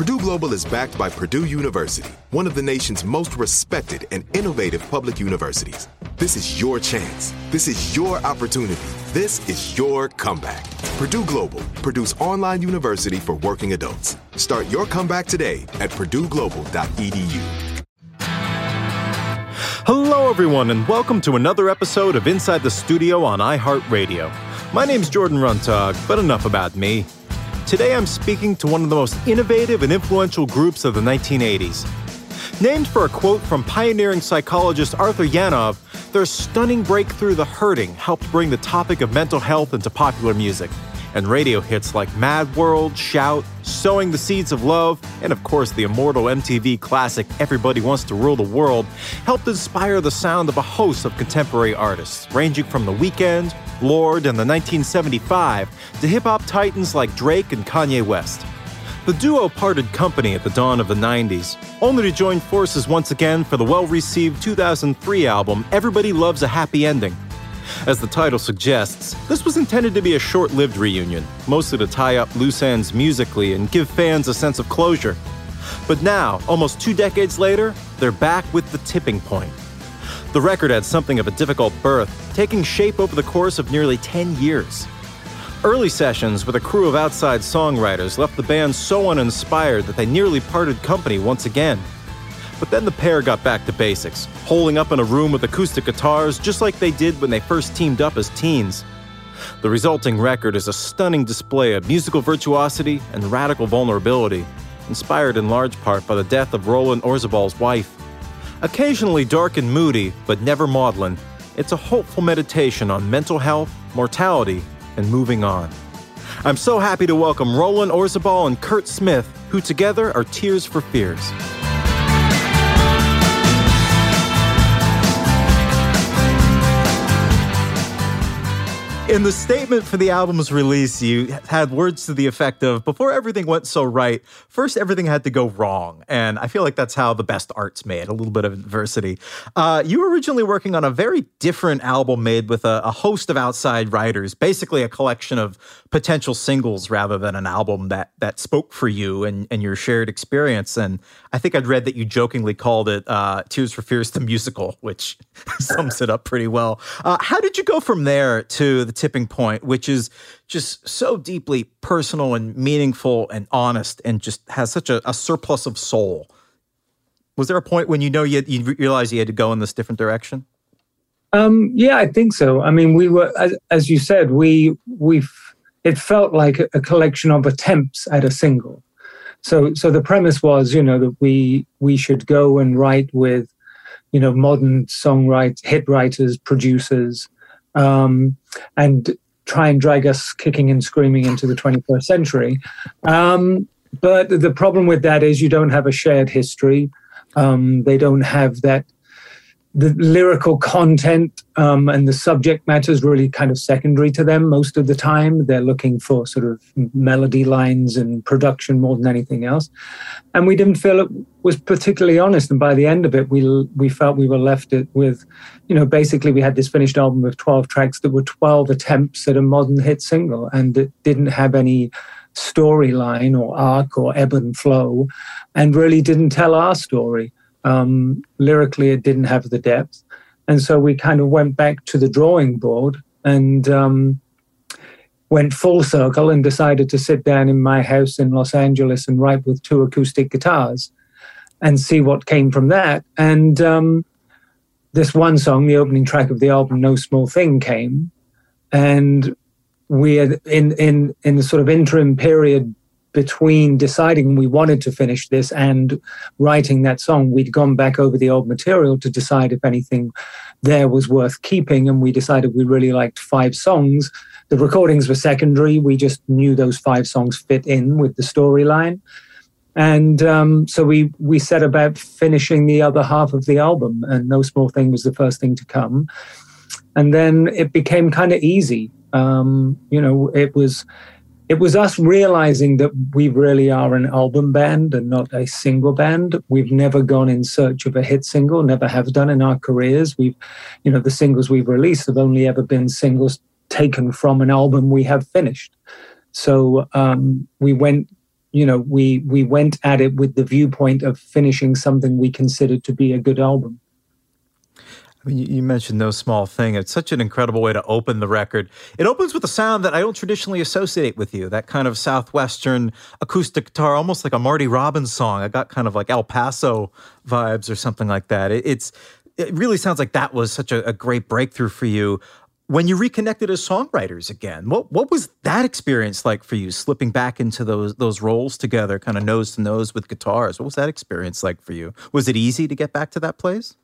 Purdue Global is backed by Purdue University, one of the nation's most respected and innovative public universities. This is your chance. This is your opportunity. This is your comeback. Purdue Global, Purdue's online university for working adults. Start your comeback today at purdueglobal.edu. Hello, everyone, and welcome to another episode of Inside the Studio on iHeartRadio. My name's Jordan Runtagh, but enough about me. Today I'm speaking to one of the most innovative and influential groups of the 1980s. Named for a quote from pioneering psychologist Arthur Janov, their stunning breakthrough, The Hurting, helped bring the topic of mental health into popular music. And radio hits like Mad World, Shout, Sowing the Seeds of Love, and of course the immortal MTV classic Everybody Wants to Rule the World helped inspire the sound of a host of contemporary artists, ranging from The Weeknd, Lorde, and the 1975 to hip hop titans like Drake and Kanye West. The duo parted company at the dawn of the 90s, only to join forces once again for the well received 2003 album Everybody Loves a Happy Ending. As the title suggests, this was intended to be a short lived reunion, mostly to tie up loose ends musically and give fans a sense of closure. But now, almost two decades later, they're back with The Tipping Point. The record had something of a difficult birth, taking shape over the course of nearly 10 years. Early sessions with a crew of outside songwriters left the band so uninspired that they nearly parted company once again. But then the pair got back to basics, holding up in a room with acoustic guitars just like they did when they first teamed up as teens. The resulting record is a stunning display of musical virtuosity and radical vulnerability, inspired in large part by the death of Roland Orzabal's wife. Occasionally dark and moody, but never maudlin, it's a hopeful meditation on mental health, mortality, and moving on. I'm so happy to welcome Roland Orzabal and Curt Smith, who together are Tears for Fears. In the statement for the album's release, you had words to the effect of before everything went so right, first everything had to go wrong. And I feel like that's how the best art's made a little bit of adversity. Uh, you were originally working on a very different album made with a, a host of outside writers, basically a collection of potential singles rather than an album that that spoke for you and, and your shared experience. And I think I'd read that you jokingly called it uh, Tears for Fears the musical, which sums it up pretty well. Uh, how did you go from there to the tipping point, which is just so deeply personal and meaningful and honest and just has such a, a surplus of soul? Was there a point when you know you, you realized you had to go in this different direction? Um, yeah, I think so. I mean, we were, as, as you said, we we've it felt like a, a collection of attempts at a single. So, so the premise was, you know, that we we should go and write with, you know, modern songwriters, hit writers, producers, um, and try and drag us kicking and screaming into the 21st century. Um, but the problem with that is you don't have a shared history. Um, they don't have that the lyrical content um, and the subject matter is really kind of secondary to them most of the time. They're looking for sort of melody lines and production more than anything else. And we didn't feel it was particularly honest. And by the end of it, we we felt we were left it with, you know, basically we had this finished album of 12 tracks that were 12 attempts at a modern hit single, and it didn't have any storyline or arc or ebb and flow, and really didn't tell our story. Um, lyrically, it didn't have the depth. And so we kind of went back to the drawing board and um, went full circle and decided to sit down in my house in Los Angeles and write with two acoustic guitars and see what came from that. And um, this one song, the opening track of the album, No Small Thing, came. And we had, in, in, in the sort of interim period between deciding we wanted to finish this and writing that song, we'd gone back over the old material to decide if anything there was worth keeping. And we decided we really liked five songs. The recordings were secondary. We just knew those five songs fit in with the storyline. And um, so we we set about finishing the other half of the album, and No Small Thing was the first thing to come. And then it became kind of easy. Um, you know, it was it was us realizing that we really are an album band and not a single band. We've never gone in search of a hit single, never have done in our careers. We've, you know, the singles we've released have only ever been singles taken from an album we have finished. So um, we went, you know, we we went at it with the viewpoint of finishing something we considered to be a good album. I mean, you mentioned No Small Thing. It's such an incredible way to open the record. It opens with a sound that I don't traditionally associate with you, that kind of Southwestern acoustic guitar, almost like a Marty Robbins song. I got kind of like El Paso vibes or something like that. It, it's, it really sounds like that was such a, a great breakthrough for you. When you reconnected as songwriters again, what, what was that experience like for you, slipping back into those, those roles together, kind of nose to nose with guitars? What was that experience like for you? Was it easy to get back to that place?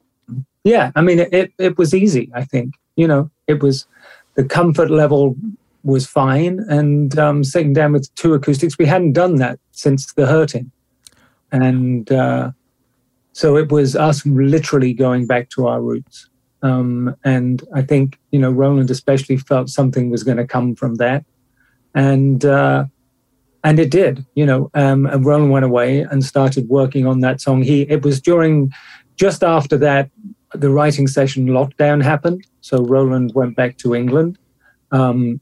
yeah, I mean, it, it was easy, I think. You know, it was the comfort level was fine. And um, sitting down with two acoustics, we hadn't done that since the hurting. And uh, so it was us literally going back to our roots. Um, and I think, you know, Roland especially felt something was going to come from that. And, uh, and it did, you know, um, and Roland went away and started working on that song. He, it was during, just after that, the writing session lockdown happened, so Roland went back to England, um,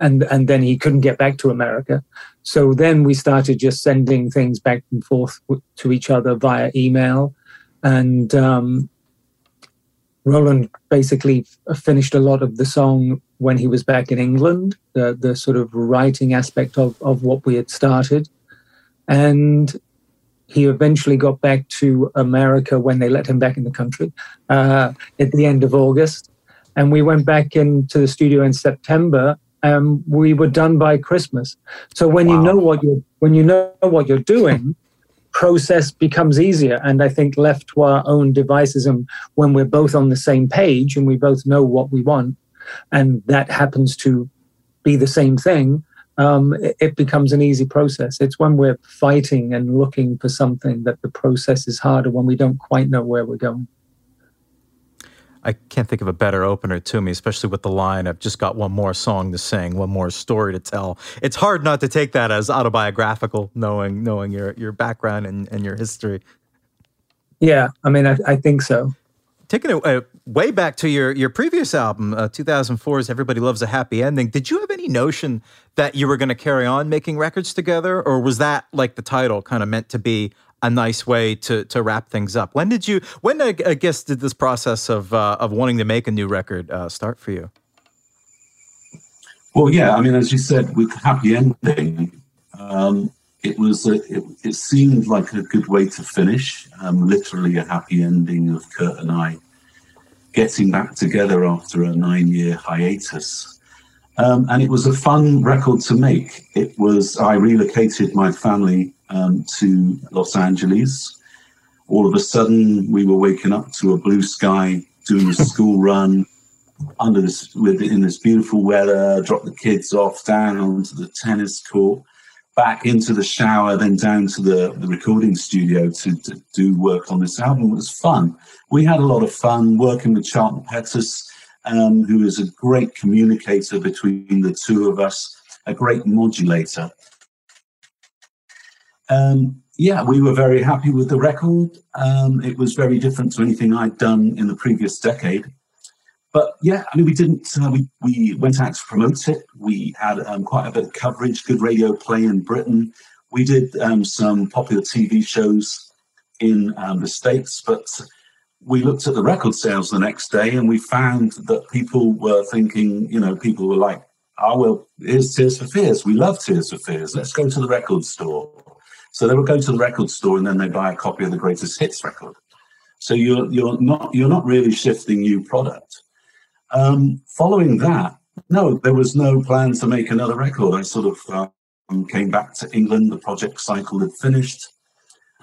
and and then he couldn't get back to America. So then we started just sending things back and forth to each other via email, and um, Roland basically finished a lot of the song when he was back in England. The the sort of writing aspect of of what we had started, and he eventually got back to America when they let him back in the country uh, at the end of August. And we went back into the studio in September. and we were done by Christmas. So when wow. you know what you're when you know what you're doing, process becomes easier. And I think left to our own devices, and when we're both on the same page and we both know what we want, and that happens to be the same thing, um, it, it, becomes an easy process. It's when we're fighting and looking for something that the process is harder when we don't quite know where we're going. I can't think of a better opener to me, especially with the line, I've just got one more song to sing, one more story to tell. It's hard not to take that as autobiographical, knowing knowing your your background and, and your history. Yeah, I mean, I, I think so taking it uh, way back to your your previous album, uh, 2004's "Everybody Loves a Happy Ending." Did you have any notion that you were going to carry on making records together, or was that like the title kind of meant to be a nice way to to wrap things up? When did you? When I, guess did this process of uh, of wanting to make a new record uh, start for you? Well, yeah, I mean, as you said, with Happy Ending. Um, it was a, it, it, seemed like a good way to finish um, literally a happy ending of Curt and i getting back together after a nine year hiatus um, and it was a fun record to make it was i relocated my family um, to los angeles all of a sudden we were waking up to a blue sky doing a school run under this with in this beautiful weather drop the kids off down onto the tennis court back into the shower, then down to the, the recording studio to, to do work on this album. It was fun. We had a lot of fun working with Charlton Pettus, um, who is a great communicator between the two of us, a great modulator. Um, yeah, we were very happy with the record. Um, it was very different to anything I'd done in the previous decade. But yeah, I mean, we didn't. Uh, we we went out to promote it. We had um, quite a bit of coverage, good radio play in Britain. We did um, some popular TV shows in um, the states, but we looked at the record sales the next day, and we found that people were thinking, you know, people were like, "Oh well, here's Tears for Fears. We love Tears for Fears. Let's go to the record store." So they would go to the record store, and then they buy a copy of the greatest hits record. So you're you're not you're not really shifting new product um, following that, no, there was no plan to make another record. I sort of um, came back to England. The project cycle had finished.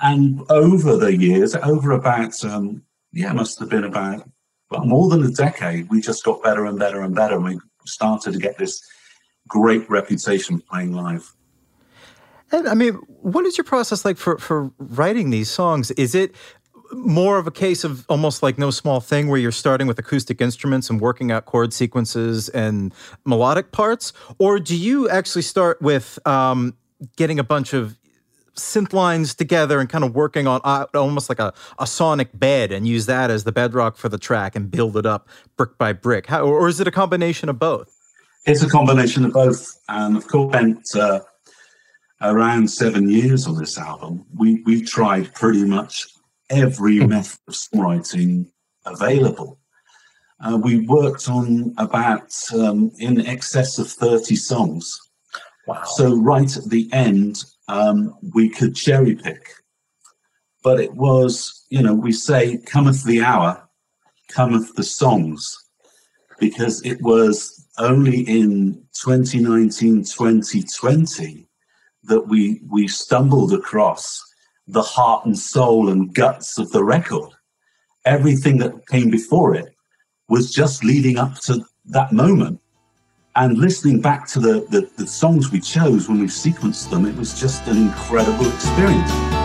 And over the years, over about, um, yeah, it must have been about well, more than a decade, we just got better and better and better. And we started to get this great reputation playing live. And I mean, what is your process like for, for writing these songs? Is it more of a case of almost like no small thing where you're starting with acoustic instruments and working out chord sequences and melodic parts? Or do you actually start with um, getting a bunch of synth lines together and kind of working on uh, almost like a, a sonic bed and use that as the bedrock for the track and build it up brick by brick? How, or is it a combination of both? It's a combination of both. And of course, spent uh, around seven years on this album. We, we tried pretty much every hmm. method of songwriting available. Uh, we worked on about um, in excess of 30 songs. Wow. So, right at the end, um, we could cherry pick. But it was, you know, we say, cometh the hour, cometh the songs, because it was only in 2019, 2020 that we, we stumbled across the heart and soul and guts of the record. Everything that came before it was just leading up to that moment. And listening back to the, the, the songs we chose when we sequenced them, it was just an incredible experience.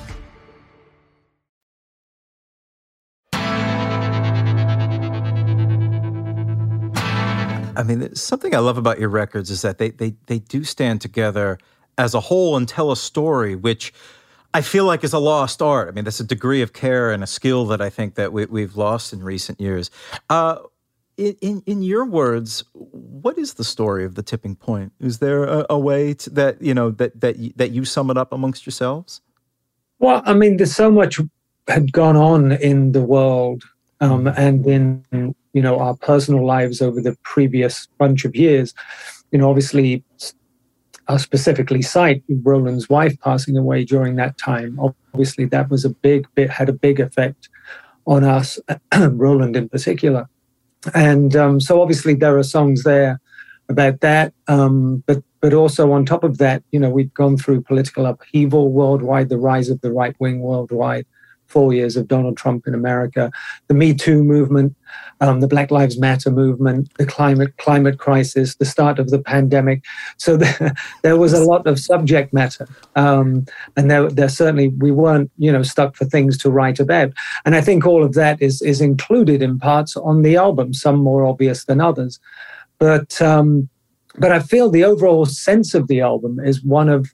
I mean, something I love about your records is that they they they do stand together as a whole and tell a story, which I feel like is a lost art. I mean, there's a degree of care and a skill that I think that we, have lost in recent years. Uh, in, in your words, what is the story of the tipping point? Is there a, a way to, that you know that that that you sum it up amongst yourselves? Well, I mean, there's so much had gone on in the world um, and in you know our personal lives over the previous bunch of years. You know, obviously, I'll specifically cite Roland's wife passing away during that time. Obviously, that was a big bit had a big effect on us, Roland in particular. And um, so, obviously, there are songs there about that. Um, but but also on top of that, you know, we've gone through political upheaval worldwide, the rise of the right wing worldwide four years of Donald Trump in America, the Me Too movement, um, the Black Lives Matter movement, the climate climate crisis, the start of the pandemic. So there, there was a lot of subject matter, um, and there, there certainly we weren't you know stuck for things to write about. And I think all of that is is included in parts on the album, some more obvious than others, but. Um, but I feel the overall sense of the album is one of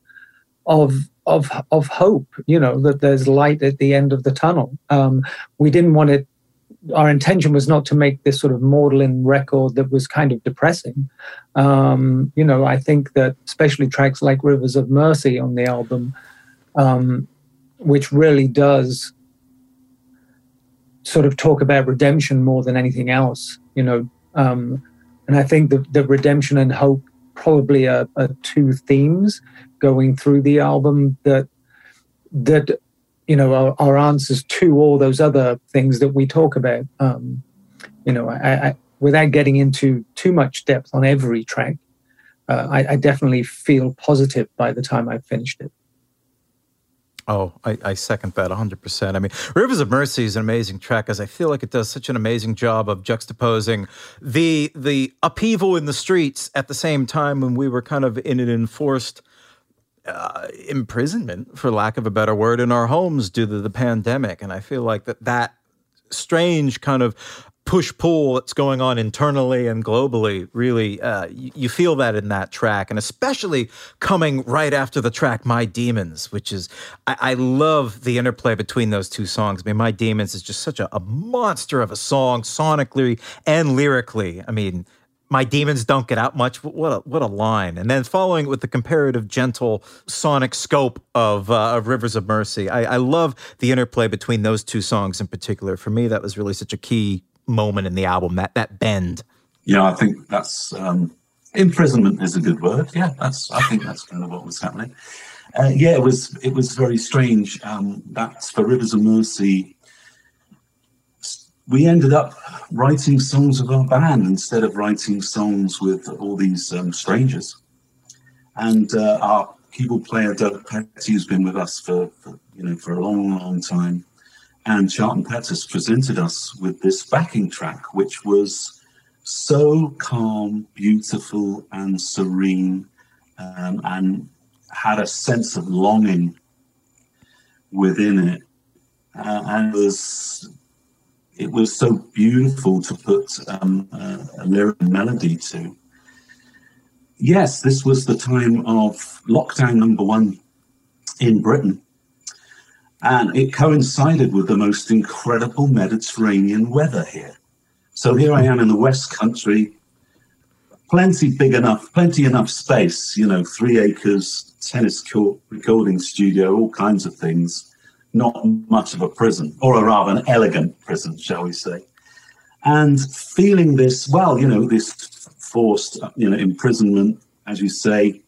of of of hope. You know that there's light at the end of the tunnel. Um, we didn't want it. Our intention was not to make this sort of maudlin record that was kind of depressing. Um, you know, I think that especially tracks like "Rivers of Mercy" on the album, um, which really does sort of talk about redemption more than anything else. You know, um, and I think that the redemption and hope probably are, are two themes going through the album that that you know are, are, answers to all those other things that we talk about. Um, you know, I, I, without getting into too much depth on every track, uh, I, I, definitely feel positive by the time I've finished it. Oh, I, I, second that 100%. I mean, Rivers of Mercy is an amazing track as I feel like it does such an amazing job of juxtaposing the the upheaval in the streets at the same time when we were kind of in an enforced uh, imprisonment, for lack of a better word, in our homes due to the pandemic. And I feel like that that strange kind of push pull that's going on internally and globally really uh, you, feel that in that track. And especially coming right after the track my demons which is i, I love the interplay between those two songs. I mean my demons is just such a, a monster of a song sonically and lyrically. I mean my demons don't get out much. What a what a line! And then following with the comparative gentle sonic scope of, uh, of Rivers of Mercy. I, I love the interplay between those two songs in particular. For me, that was really such a key moment in the album. That that bend. Yeah, I think that's um, imprisonment is a good word. Yeah, that's I think that's kind of what was happening. Uh, yeah, it was it was very strange. Um, that's for Rivers of Mercy we ended up writing songs with our band instead of writing songs with all these um, strangers. And uh, our keyboard player Doug Petty, who's been with us for, for, you know for a long, long time, and Charlton Pettus presented us with this backing track, which was so calm, beautiful, and serene, um, and had a sense of longing within it, uh, and was it was so beautiful to put um, a, a lyric melody to. Yes, this was the time of lockdown number one in Britain. And it coincided with the most incredible Mediterranean weather here. So here I am in the West Country, plenty big enough, plenty enough space, you know, three acres, tennis court, recording studio, all kinds of things not much of a prison, or a rather an elegant prison, shall we say. And feeling this, well, you know, this forced, you know, imprisonment, as you say,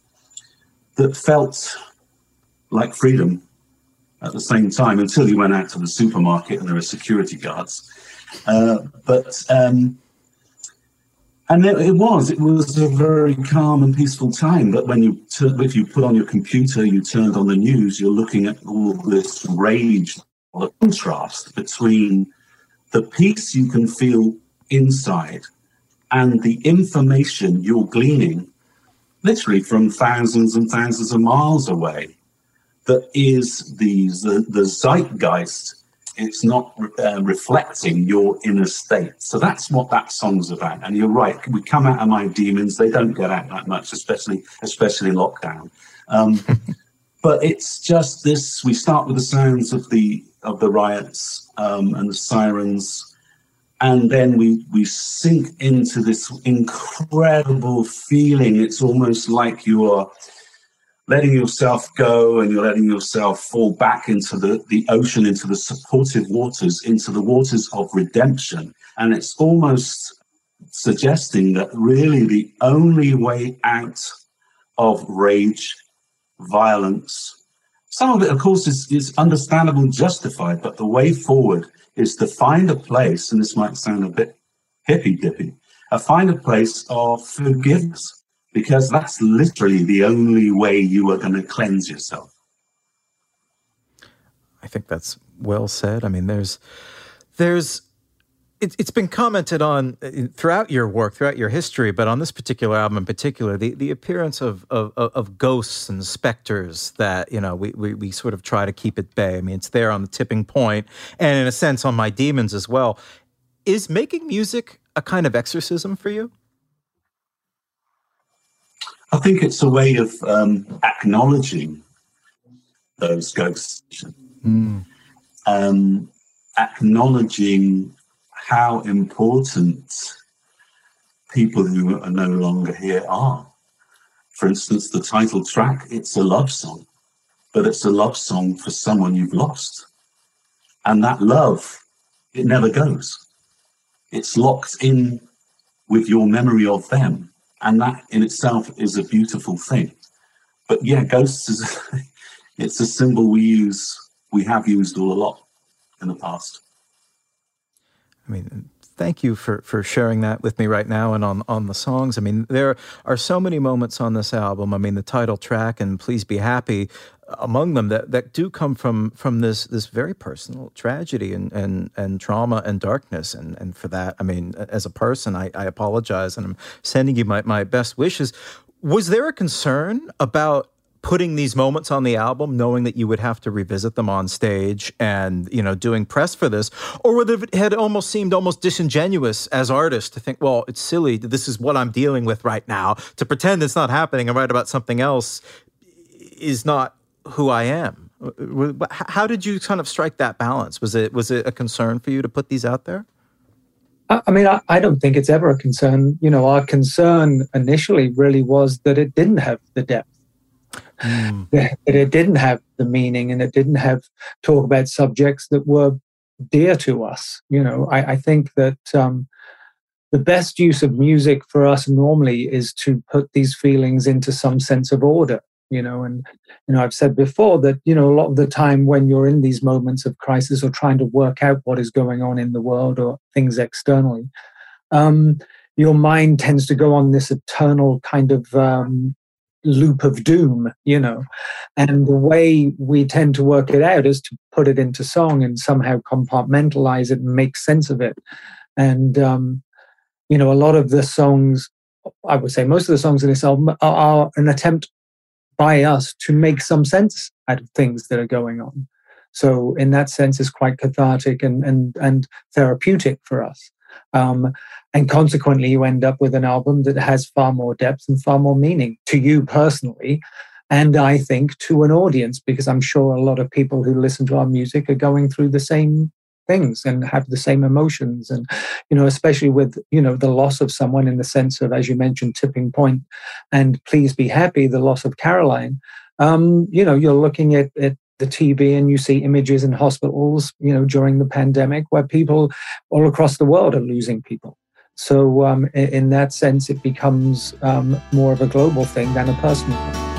that felt like freedom at the same time until you went out to the supermarket and there were security guards. Uh, but um, and it, it, was it was a very calm and peaceful time. But when you if you put on your computer, you turned on the news, you're looking at all this rage, the contrast between the peace you can feel inside and the information you're gleaning literally from thousands and thousands of miles away that is the, the, the zeitgeist it's not uh, reflecting your inner state. So that's what that song's about. And you're right, we come out of my demons. They don't get out that much, especially especially lockdown. Um, but it's just this. We start with the sounds of the of the riots um, and the sirens, and then we we sink into this incredible feeling. It's almost like you are letting yourself go and you're letting yourself fall back into the, the ocean, into the supportive waters, into the waters of redemption. And it's almost suggesting that really the only way out of rage, violence, some of it, of course, is, is understandable and justified, but the way forward is to find a place, and this might sound a bit hippy dippy, uh, find a place of forgiveness because that's literally the only way you are going to cleanse yourself. I think that's well said. I mean, there's, there's, it, has been commented on uh, throughout your work, throughout your history, but on this particular album in particular, the, the appearance of, of, of ghosts and specters that, you know, we, we, we sort of try to keep at bay. I mean, it's there on the tipping point and in a sense on my demons as well. Is making music a kind of exorcism for you? I think it's a way of um, acknowledging those ghosts, mm. um, acknowledging how important people who are no longer here are. For instance, the title track, it's a love song, but it's a love song for someone you've lost. And that love, it never goes. It's locked in with your memory of them and that in itself is a beautiful thing. But yeah, ghosts is it's a symbol we use, we have used all a lot in the past. I mean, thank you for for sharing that with me right now and on on the songs. I mean, there are so many moments on this album. I mean, the title track and "Please Be Happy" among them that, that do come from from this this very personal tragedy and and, and trauma and darkness. And and for that I mean as a person I, I apologize and I'm sending you my, my best wishes. Was there a concern about putting these moments on the album knowing that you would have to revisit them on stage and you know doing press for this? Or would it had almost seemed almost disingenuous as artists to think well it's silly this is what i'm dealing with right now. To pretend it's not happening and write about something else is not who I am. How did you kind of strike that balance? Was it was it a concern for you to put these out there? I mean, I, I, don't think it's ever a concern. You know, our concern initially really was that it didn't have the depth, mm. that it didn't have the meaning, and it didn't have talk about subjects that were dear to us. You know, I, I think that um, the best use of music for us normally is to put these feelings into some sense of order you know and you know i've said before that you know a lot of the time when you're in these moments of crisis or trying to work out what is going on in the world or things externally um, your mind tends to go on this eternal kind of um, loop of doom you know and the way we tend to work it out is to put it into song and somehow compartmentalize it and make sense of it. And um, you know a lot of the songs I would say most of the songs in this album are, are an attempt by us to make some sense out of things that are going on. So in that sense, it's quite cathartic and and and therapeutic for us. Um, and consequently, you end up with an album that has far more depth and far more meaning to you personally, and I think to an audience, because I'm sure a lot of people who listen to our music are going through the same things and have the same emotions and you know especially with you know the loss of someone in the sense of as you mentioned tipping point and please be happy the loss of caroline um, you know you're looking at, at the TV and you see images in hospitals, you know, during the pandemic where people all across the world are losing people. So, um, in, that sense, it becomes um, more of a global thing than a personal thing.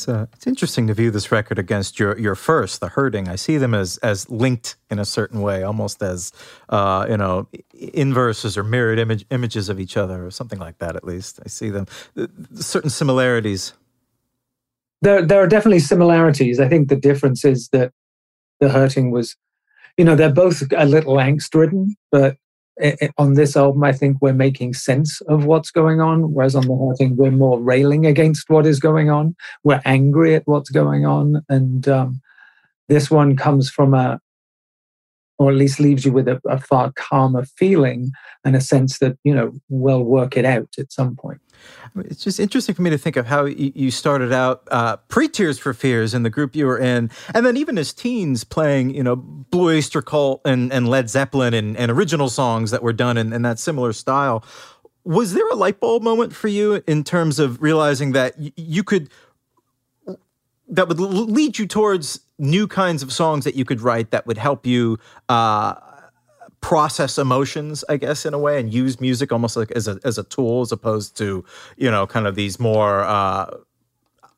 It's uh, it's interesting to view this record against your your first, the hurting. I see them as as linked in a certain way, almost as uh, you know inverses or mirrored image, images of each other, or something like that. At least I see them certain similarities. There there are definitely similarities. I think the difference is that the hurting was, you know, they're both a little angst ridden, but on this album, I think we're making sense of what's going on, whereas on the whole thing, we're more railing against what is going on. We're angry at what's going on, and um, this one comes from a, or at least leaves you with a, a far calmer feeling and a sense that you know we'll work it out at some point. It's just interesting for me to think of how you started out uh, pre Tears for Fears in the group you were in, and then even as teens playing, you know, Blue Oyster Cult and, and Led Zeppelin and, and original songs that were done in, in that similar style. Was there a light bulb moment for you in terms of realizing that you could, that would lead you towards new kinds of songs that you could write that would help you? Uh, process emotions, I guess, in a way, and use music almost like as a as a tool, as opposed to you know, kind of these more. Uh,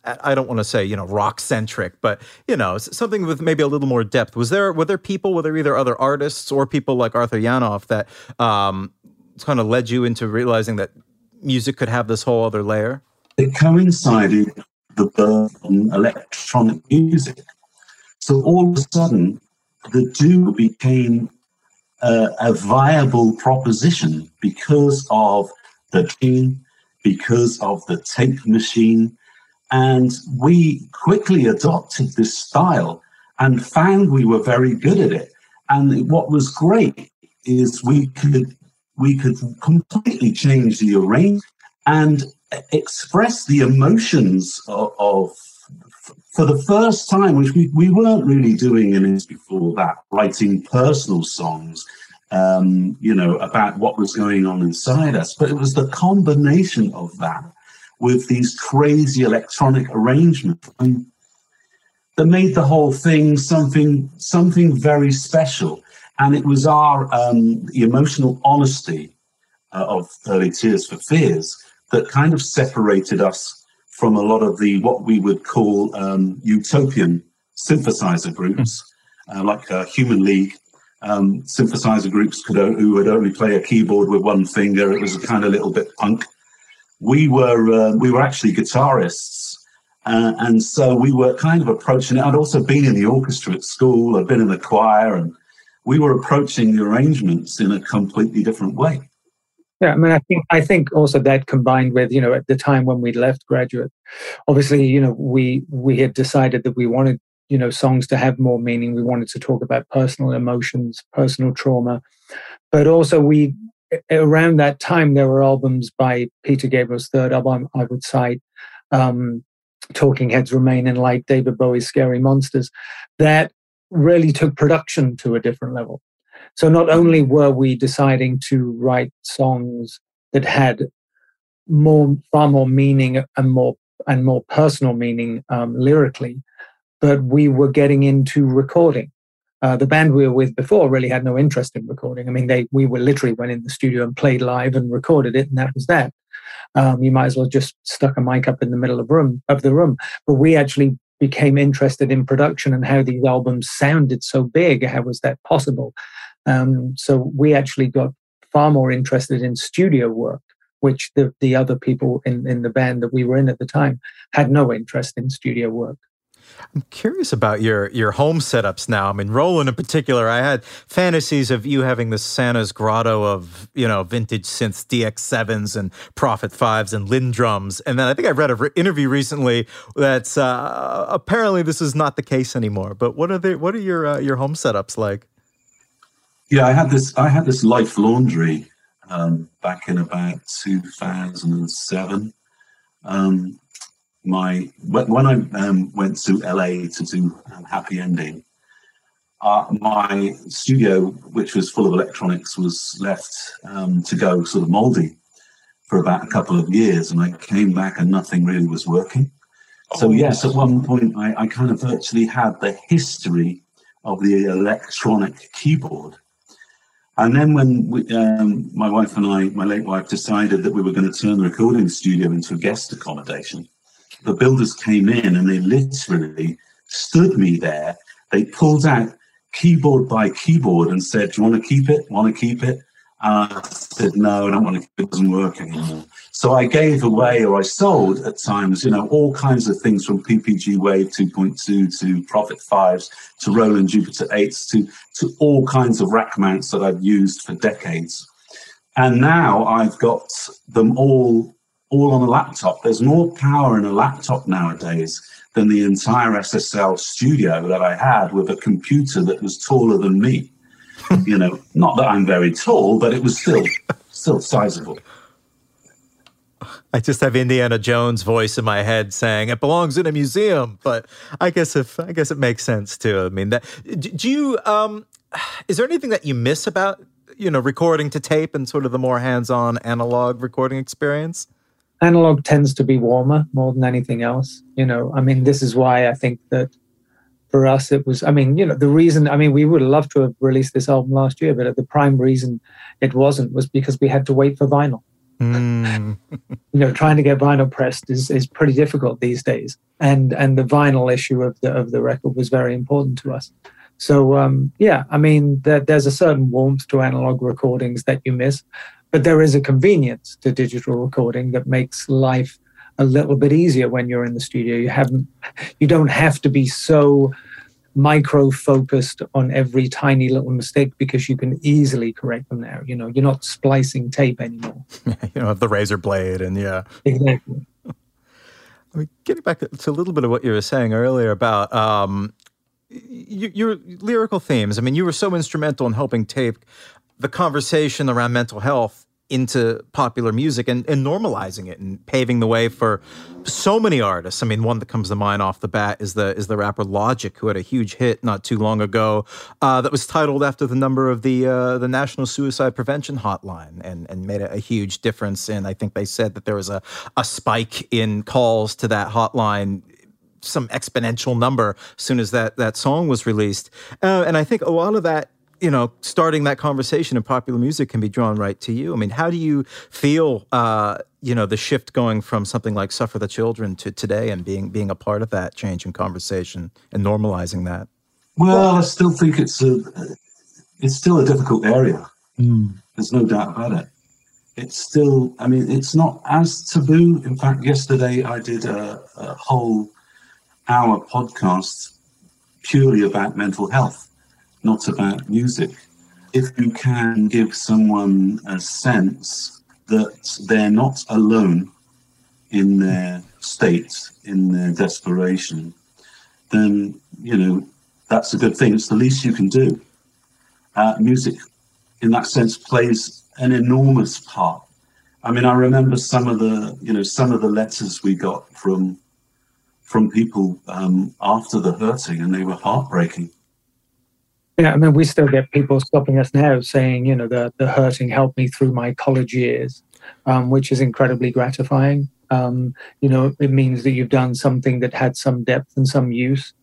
I don't want to say you know rock centric, but you know something with maybe a little more depth. Was there were there people, were there either other artists or people like Arthur Yanov that um, kind of led you into realizing that music could have this whole other layer? It coincided the birth of electronic music. So all of a sudden, the duo became uh, a viable proposition because of the team, because of the tape machine. And we quickly adopted this style and found we were very good at it. And what was great is we could we could completely change the arrangement and express the emotions of, of for the first time, which we, we weren't really doing in this before that, writing personal songs, um, you know, about what was going on inside us. But it was the combination of that with these crazy electronic arrangements that made the whole thing something something very special. And it was our um, emotional honesty uh, of early Tears for Fears that kind of separated us from a lot of the what we would call um, utopian synthesizer groups, uh, like uh, Human League. Um, synthesizer groups could who would only play a keyboard with one finger. It was a kind of little bit punk. We were uh, we were actually guitarists, uh, and so we were kind of approaching it. I'd also been in the orchestra at school. I'd been in the choir, and we were approaching the arrangements in a completely different way. Yeah, I mean, I think I think also that combined with you know at the time when we left graduate, obviously you know we we had decided that we wanted you know songs to have more meaning. We wanted to talk about personal emotions, personal trauma, but also we around that time there were albums by Peter Gabriel's third album. I would cite um, Talking Heads, Remain in Light, David Bowie's Scary Monsters, that really took production to a different level. So not only were we deciding to write songs that had more, far more meaning and more and more personal meaning um, lyrically, but we were getting into recording. Uh, the band we were with before really had no interest in recording. I mean, they we were literally went in the studio and played live and recorded it, and that was that. Um, you might as well just stuck a mic up in the middle of room of the room. But we actually became interested in production and how these albums sounded so big. How was that possible? Um, so we actually got far more interested in studio work, which the, the other people in, in the band that we were in at the time had no interest in studio work. I'm curious about your your home setups now. I mean, Roland in particular, I had fantasies of you having the Santa's grotto of you know vintage synths, DX7s and Prophet fives and LinnDrums, and then I think I read an interview recently that's uh, apparently this is not the case anymore. But what are the what are your uh, your home setups like? Yeah, I had this. I had this Life Laundry um, back in about 2007. Um, my when I um, went to LA to do um, Happy Ending, uh, my studio, which was full of electronics, was left um, to go sort of moldy for about a couple of years, and I came back and nothing really was working. So oh, yes, at one point I, I kind of virtually had the history of the electronic keyboard. And then when we, um, my wife and I, my late wife, decided that we were going to turn the recording studio into a guest accommodation, the builders came in and they literally stood me there. They pulled out keyboard by keyboard and said, Do you want to keep it? Want to keep it? And I said, No, I don't want to keep it. It doesn't work anymore. So I gave away or I sold at times, you know, all kinds of things from PPG Wave 2.2 to Prophet 5s to Roland Jupiter 8s to, to all kinds of rack mounts that I've used for decades. And now I've got them all all on a laptop. There's more power in a laptop nowadays than the entire SSL studio that I had with a computer that was taller than me. you know, not that I'm very tall, but it was still still sizable. I just have Indiana Jones voice in my head saying it belongs in a museum, but I guess if I guess it makes sense too. I mean, that do you um is there anything that you miss about you know recording to tape and sort of the more hands-on analog recording experience? analog tends to be warmer more than anything else. You know, I mean, this is why I think that for us it was. I mean, you know, the reason. I mean, we would loved to have released this album last year, but the prime reason it wasn't was because we had to wait for vinyl. Mm. you know, trying to get vinyl pressed is is pretty difficult these days, and and the vinyl issue of the of the record was very important to us. So um, yeah, I mean, there, there's a certain warmth to analog recordings that you miss. But there is a convenience to digital recording that makes life a little bit easier when you're in the studio. You haven't, you don't have to be so micro focused on every tiny little mistake because you can easily correct them there. You know, you're not splicing tape anymore. you don't have the razor blade, and yeah, exactly. I mean, getting back to a little bit of what you were saying earlier about um, your lyrical themes. I mean, you were so instrumental in helping tape the conversation around mental health into popular music and, and normalizing it and paving the way for so many artists. I mean, one that comes to mind off the bat is the is the rapper Logic, who had a huge hit not too long ago uh, that was titled after the number of the uh, the National Suicide Prevention Hotline and and made a, a, huge difference. And I think they said that there was a a spike in calls to that hotline some exponential number as soon as that that song was released. Uh, and I think a lot of that you know, starting that conversation in popular music can be drawn right to you. I mean, how do you feel, uh, you know, the shift going from something like "Suffer the Children" to today, and being being a part of that change in conversation and normalizing that? Well, I still think it's a it's still a difficult area. Mm. There's no doubt about it. It's still, I mean, it's not as taboo. In fact, yesterday I did a, a whole hour podcast purely about mental health not about music. If you can give someone a sense that they're not alone in their state, in their desperation, then, you know, that's a good thing. It's the least you can do. Uh, music, in that sense, plays an enormous part. I mean, I remember some of the, you know, some of the letters we got from from people um, after the hurting, and they were heartbreaking. Yeah, I mean, we still get people stopping us now saying, you know, the the hurting helped me through my college years, um, which is incredibly gratifying. Um, you know, it means that you've done something that had some depth and some use.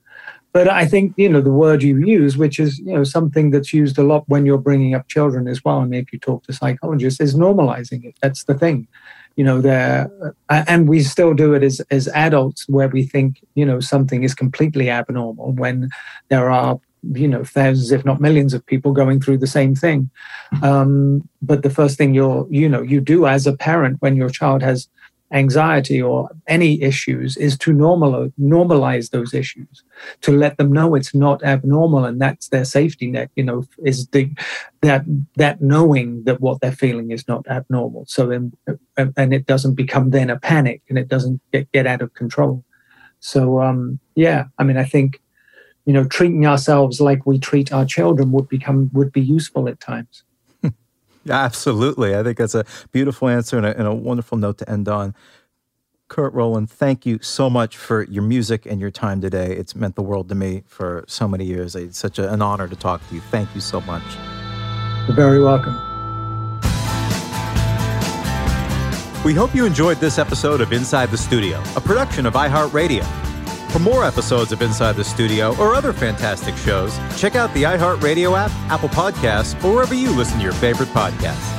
But I think, you know, the word you use, which is, you know, something that's used a lot when you're bringing up children as well. And if you talk to psychologists, is normalizing it. That's the thing. You know, there, and we still do it as, as adults where we think, you know, something is completely abnormal when there are you know thousands if not millions of people going through the same thing um, but the first thing you're you know you do as a parent when your child has anxiety or any issues is to normal, normalize those issues, to let them know it's not abnormal and that's their safety net, you know, is the, that, that knowing that what they're feeling is not abnormal. So then, and it doesn't become then a panic and it doesn't get, get out of control. So, um, yeah, I mean, I think, you know, treating ourselves like we treat our children would become, would be useful at times. Absolutely. I think that's a beautiful answer and a, and a, wonderful note to end on. Curt Roland, thank you so much for your music and your time today. It's meant the world to me for so many years. It's such a, an honor to talk to you. Thank you so much. You're very welcome. We hope you enjoyed this episode of Inside the Studio, a production of iHeartRadio. For more episodes of Inside the Studio or other fantastic shows, check out the iHeartRadio app, Apple Podcasts, or wherever you listen to your favorite podcasts.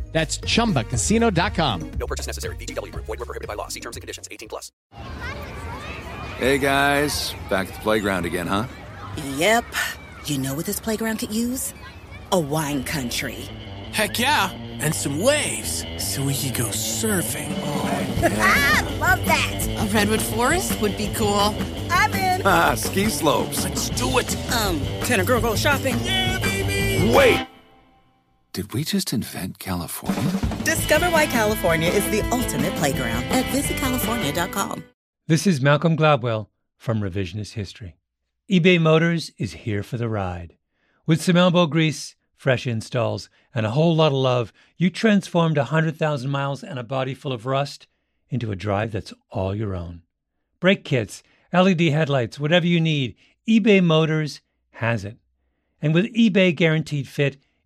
That's ChumbaCasino.com. No purchase necessary. VGW. Void were prohibited by law. See terms and conditions. 18 plus. Hey, guys. Back at the playground again, huh? Yep. You know what this playground could use? A wine country. Heck yeah. And some waves so we could go surfing. Oh, yeah. Love that. A redwood forest would be cool. I'm in. Ah, ski slopes. Let's do it. Um, can a girl go shopping? Yeah, baby. Wait. Did we just invent California? Discover why California is the ultimate playground at visitcalifornia.com. This is Malcolm Gladwell from Revisionist History. eBay Motors is here for the ride. With some elbow grease, fresh installs, and a whole lot of love, you transformed 100,000 miles and a body full of rust into a drive that's all your own. Brake kits, LED headlights, whatever you need, eBay Motors has it. And with eBay Guaranteed Fit,